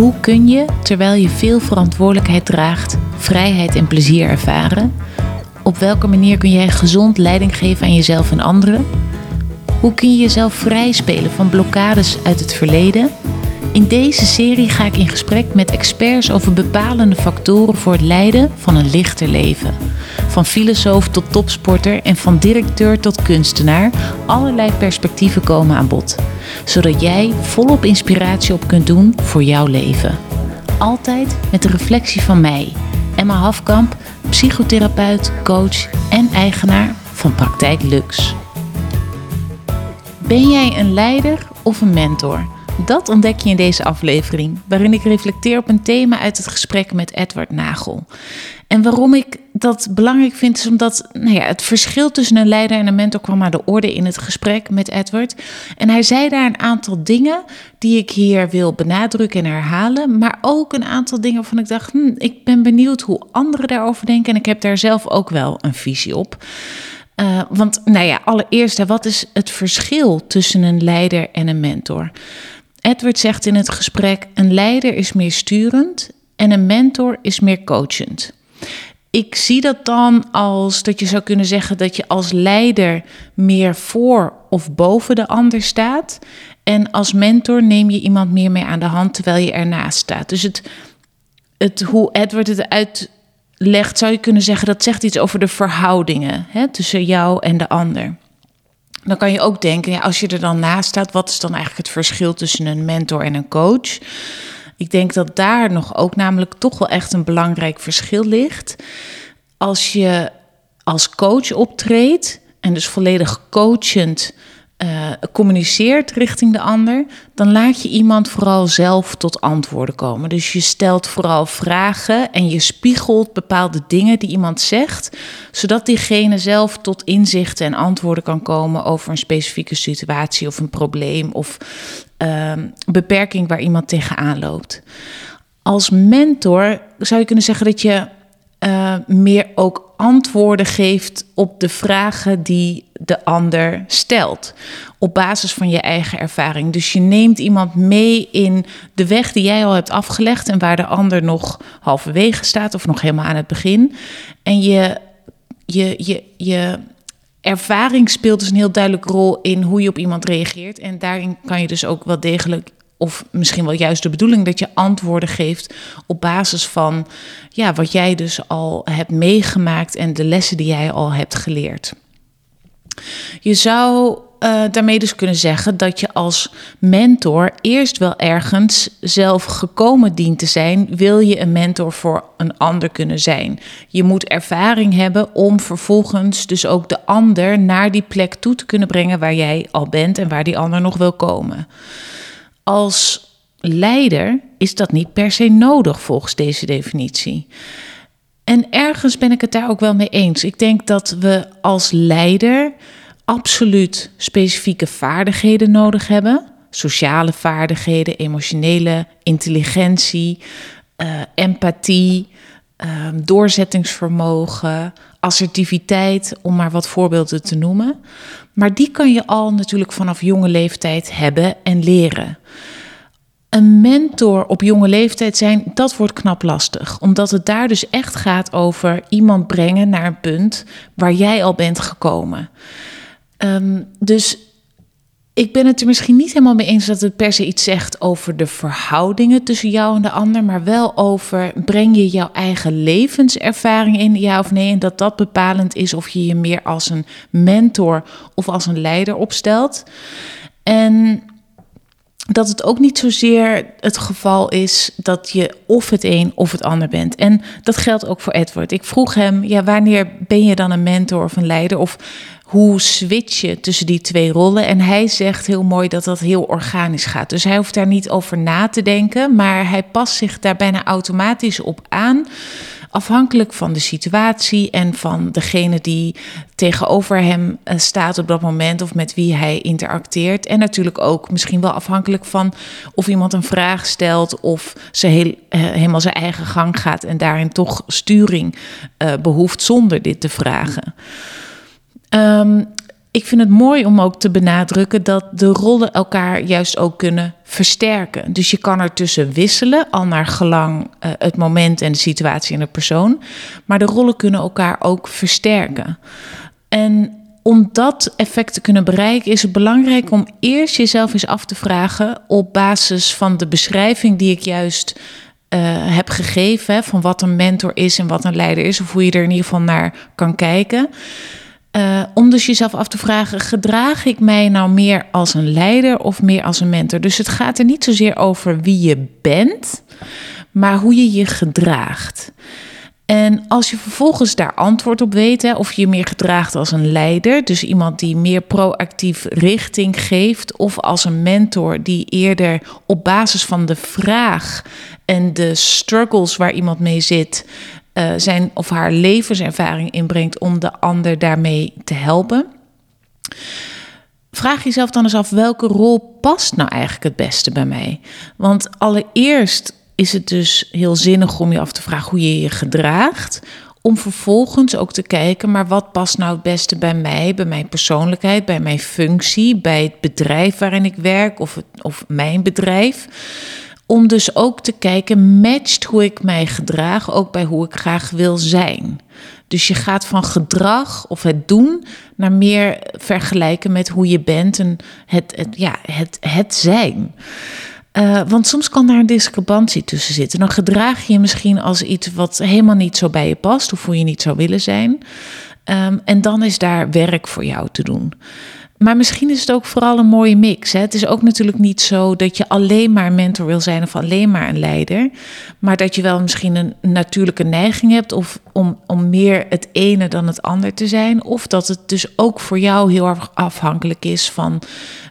Hoe kun je, terwijl je veel verantwoordelijkheid draagt, vrijheid en plezier ervaren? Op welke manier kun jij gezond leiding geven aan jezelf en anderen? Hoe kun je jezelf vrij spelen van blokkades uit het verleden? In deze serie ga ik in gesprek met experts over bepalende factoren voor het leiden van een lichter leven. Van filosoof tot topsporter en van directeur tot kunstenaar, allerlei perspectieven komen aan bod. Zodat jij volop inspiratie op kunt doen voor jouw leven. Altijd met de reflectie van mij, Emma Hafkamp, psychotherapeut, coach en eigenaar van Praktijk Lux. Ben jij een leider of een mentor? Dat ontdek je in deze aflevering, waarin ik reflecteer op een thema uit het gesprek met Edward Nagel. En waarom ik dat belangrijk vind, is omdat nou ja, het verschil tussen een leider en een mentor kwam aan de orde in het gesprek met Edward. En hij zei daar een aantal dingen die ik hier wil benadrukken en herhalen, maar ook een aantal dingen waarvan ik dacht, hm, ik ben benieuwd hoe anderen daarover denken en ik heb daar zelf ook wel een visie op. Uh, want nou ja, allereerst, wat is het verschil tussen een leider en een mentor? Edward zegt in het gesprek: een leider is meer sturend en een mentor is meer coachend. Ik zie dat dan als dat je zou kunnen zeggen dat je als leider meer voor of boven de ander staat. En als mentor neem je iemand meer mee aan de hand terwijl je ernaast staat. Dus het, het, hoe Edward het uitlegt, zou je kunnen zeggen dat zegt iets over de verhoudingen hè, tussen jou en de ander. Dan kan je ook denken, ja, als je er dan naast staat, wat is dan eigenlijk het verschil tussen een mentor en een coach? Ik denk dat daar nog ook namelijk toch wel echt een belangrijk verschil ligt. Als je als coach optreedt en dus volledig coachend uh, communiceert richting de ander, dan laat je iemand vooral zelf tot antwoorden komen. Dus je stelt vooral vragen en je spiegelt bepaalde dingen die iemand zegt, zodat diegene zelf tot inzichten en antwoorden kan komen over een specifieke situatie of een probleem of uh, beperking waar iemand tegenaan loopt. Als mentor zou je kunnen zeggen dat je uh, meer ook antwoorden geeft op de vragen die de ander stelt. Op basis van je eigen ervaring. Dus je neemt iemand mee in de weg die jij al hebt afgelegd en waar de ander nog halverwege staat of nog helemaal aan het begin. En je, je, je, je ervaring speelt dus een heel duidelijke rol in hoe je op iemand reageert. En daarin kan je dus ook wel degelijk of misschien wel juist de bedoeling dat je antwoorden geeft op basis van ja, wat jij dus al hebt meegemaakt en de lessen die jij al hebt geleerd. Je zou uh, daarmee dus kunnen zeggen dat je als mentor eerst wel ergens zelf gekomen dient te zijn, wil je een mentor voor een ander kunnen zijn. Je moet ervaring hebben om vervolgens dus ook de ander naar die plek toe te kunnen brengen waar jij al bent en waar die ander nog wil komen. Als leider is dat niet per se nodig volgens deze definitie. En ergens ben ik het daar ook wel mee eens. Ik denk dat we als leider absoluut specifieke vaardigheden nodig hebben. Sociale vaardigheden, emotionele intelligentie, uh, empathie, uh, doorzettingsvermogen, assertiviteit, om maar wat voorbeelden te noemen. Maar die kan je al natuurlijk vanaf jonge leeftijd hebben en leren. Een mentor op jonge leeftijd zijn, dat wordt knap lastig. Omdat het daar dus echt gaat over iemand brengen naar een punt waar jij al bent gekomen. Um, dus ik ben het er misschien niet helemaal mee eens dat het per se iets zegt over de verhoudingen tussen jou en de ander, maar wel over breng je jouw eigen levenservaring in, ja of nee, en dat dat bepalend is of je je meer als een mentor of als een leider opstelt. En dat het ook niet zozeer het geval is dat je of het een of het ander bent. En dat geldt ook voor Edward. Ik vroeg hem, ja, wanneer ben je dan een mentor of een leider? Of hoe switch je tussen die twee rollen? En hij zegt heel mooi dat dat heel organisch gaat. Dus hij hoeft daar niet over na te denken, maar hij past zich daar bijna automatisch op aan. Afhankelijk van de situatie en van degene die tegenover hem eh, staat op dat moment of met wie hij interacteert. En natuurlijk ook misschien wel afhankelijk van of iemand een vraag stelt of ze heel, eh, helemaal zijn eigen gang gaat en daarin toch sturing uh, behoeft zonder dit te vragen. Um, ik vind het mooi om ook te benadrukken dat de rollen elkaar juist ook kunnen versterken. Dus je kan er tussen wisselen, al naar gelang uh, het moment en de situatie en de persoon. Maar de rollen kunnen elkaar ook versterken. En om dat effect te kunnen bereiken, is het belangrijk om eerst jezelf eens af te vragen op basis van de beschrijving die ik juist uh, heb gegeven van wat een mentor is en wat een leider is, of hoe je er in ieder geval naar kan kijken. Uh, om dus jezelf af te vragen: gedraag ik mij nou meer als een leider of meer als een mentor? Dus het gaat er niet zozeer over wie je bent, maar hoe je je gedraagt. En als je vervolgens daar antwoord op weet, hè, of je je meer gedraagt als een leider, dus iemand die meer proactief richting geeft, of als een mentor die eerder op basis van de vraag en de struggles waar iemand mee zit, uh, zijn of haar levenservaring inbrengt om de ander daarmee te helpen. Vraag jezelf dan eens af welke rol past nou eigenlijk het beste bij mij? Want allereerst is het dus heel zinnig om je af te vragen hoe je je gedraagt. Om vervolgens ook te kijken, maar wat past nou het beste bij mij, bij mijn persoonlijkheid, bij mijn functie, bij het bedrijf waarin ik werk of, of mijn bedrijf. Om dus ook te kijken, matcht hoe ik mij gedraag ook bij hoe ik graag wil zijn. Dus je gaat van gedrag of het doen naar meer vergelijken met hoe je bent en het, ja, het, het zijn. Uh, want soms kan daar een discrepantie tussen zitten. Dan gedraag je je misschien als iets wat helemaal niet zo bij je past of hoe je niet zou willen zijn. Um, en dan is daar werk voor jou te doen. Maar misschien is het ook vooral een mooie mix. Hè? Het is ook natuurlijk niet zo dat je alleen maar een mentor wil zijn of alleen maar een leider. Maar dat je wel misschien een natuurlijke neiging hebt of om, om meer het ene dan het ander te zijn. Of dat het dus ook voor jou heel erg afhankelijk is van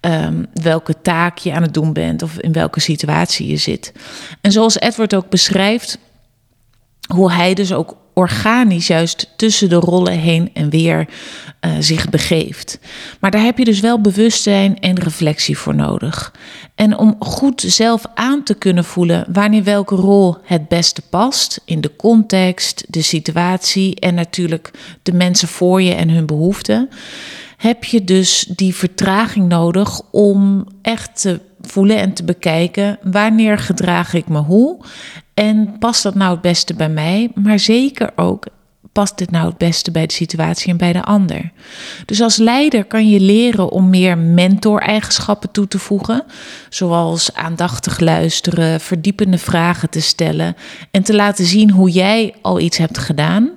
um, welke taak je aan het doen bent of in welke situatie je zit. En zoals Edward ook beschrijft, hoe hij dus ook organisch juist tussen de rollen heen en weer uh, zich begeeft. Maar daar heb je dus wel bewustzijn en reflectie voor nodig. En om goed zelf aan te kunnen voelen wanneer welke rol het beste past in de context, de situatie en natuurlijk de mensen voor je en hun behoeften heb je dus die vertraging nodig om echt te voelen en te bekijken wanneer gedraag ik me hoe en past dat nou het beste bij mij, maar zeker ook past dit nou het beste bij de situatie en bij de ander. Dus als leider kan je leren om meer mentoreigenschappen toe te voegen, zoals aandachtig luisteren, verdiepende vragen te stellen en te laten zien hoe jij al iets hebt gedaan.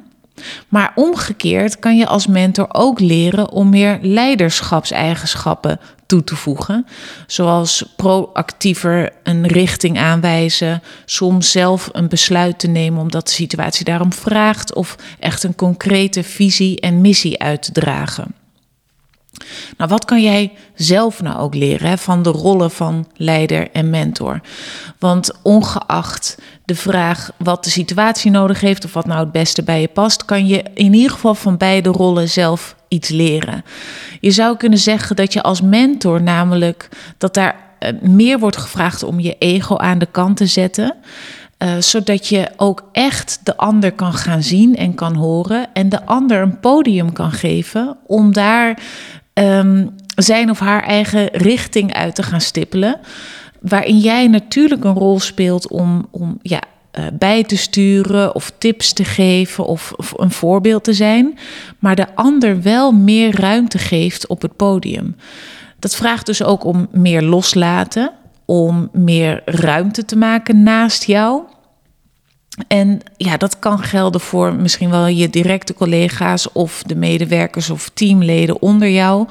Maar omgekeerd kan je als mentor ook leren om meer leiderschapseigenschappen toe te voegen, zoals proactiever een richting aanwijzen, soms zelf een besluit te nemen omdat de situatie daarom vraagt, of echt een concrete visie en missie uit te dragen. Nou, wat kan jij zelf nou ook leren hè, van de rollen van leider en mentor? Want ongeacht de vraag wat de situatie nodig heeft of wat nou het beste bij je past, kan je in ieder geval van beide rollen zelf iets leren. Je zou kunnen zeggen dat je als mentor namelijk dat daar eh, meer wordt gevraagd om je ego aan de kant te zetten. Uh, zodat je ook echt de ander kan gaan zien en kan horen. En de ander een podium kan geven om daar um, zijn of haar eigen richting uit te gaan stippelen. Waarin jij natuurlijk een rol speelt om, om ja, bij te sturen of tips te geven of, of, een voorbeeld te zijn, maar de ander wel meer ruimte geeft op het podium. Dat vraagt dus ook om meer loslaten, om meer ruimte te maken naast jou. En ja, dat kan gelden voor misschien wel je directe collega's of de medewerkers of teamleden onder jou.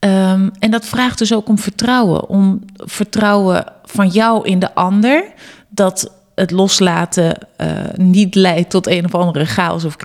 Um, en dat vraagt dus ook om vertrouwen. Om vertrouwen van jou in de ander. Dat het loslaten uh, niet leidt tot een of andere chaos of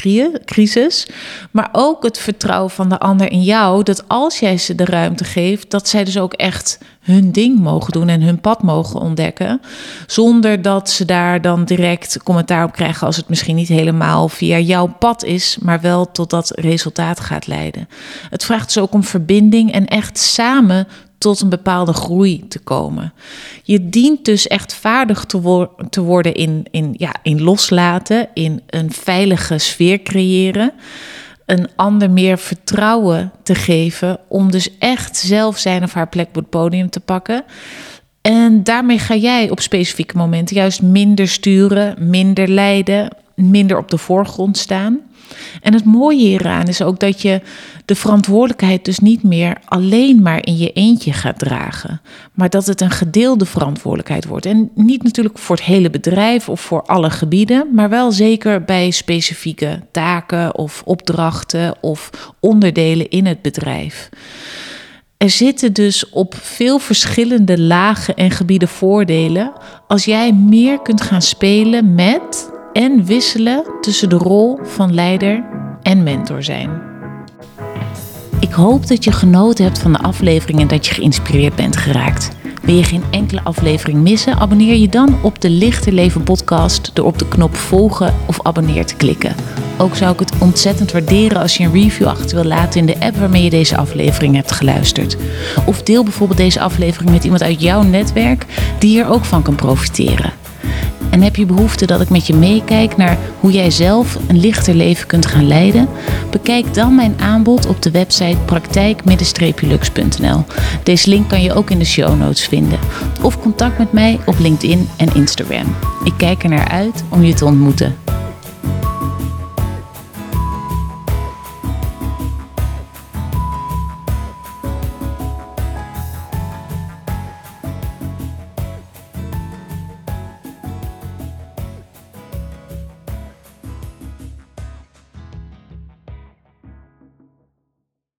crisis. Maar ook het vertrouwen van de ander in jou. Dat als jij ze de ruimte geeft, dat zij dus ook echt hun ding mogen doen en hun pad mogen ontdekken. Zonder dat ze daar dan direct commentaar op krijgen als het misschien niet helemaal via jouw pad is, maar wel tot dat resultaat gaat leiden. Het vraagt dus ook om verbinding en echt samen tot een bepaalde groei te komen. Je dient dus echt vaardig te, worden in, in, ja, in loslaten, in een veilige sfeer creëren. een ander meer vertrouwen te geven om dus echt zelf zijn of haar plek op het podium te pakken. En daarmee ga jij op specifieke momenten juist minder sturen, minder leiden, minder op de voorgrond staan. En het mooie hieraan is ook dat je de verantwoordelijkheid dus niet meer alleen maar in je eentje gaat dragen, maar dat het een gedeelde verantwoordelijkheid wordt. En niet natuurlijk voor het hele bedrijf of voor alle gebieden, maar wel zeker bij specifieke taken of opdrachten of onderdelen in het bedrijf. Er zitten dus op veel verschillende lagen en gebieden voordelen als jij meer kunt gaan spelen met en wisselen tussen de rol van leider en mentor zijn. Ik hoop dat je genoten hebt van de aflevering en dat je geïnspireerd bent geraakt. Wil je geen enkele aflevering missen? Abonneer je dan op de Lichter Leven podcast door op de knop volgen of abonneer te klikken. Ook zou ik het ontzettend waarderen als je een review achter wil laten in de app waarmee je deze aflevering hebt geluisterd. Of deel bijvoorbeeld deze aflevering met iemand uit jouw netwerk die hier ook van kan profiteren. En heb je behoefte dat ik met je meekijk naar hoe jij zelf een lichter leven kunt gaan leiden? Bekijk dan mijn aanbod op de website praktijk-lux.nl. Deze link kan je ook in de show notes vinden. Of contact met mij op LinkedIn en Instagram. Ik kijk er naar uit om je te ontmoeten.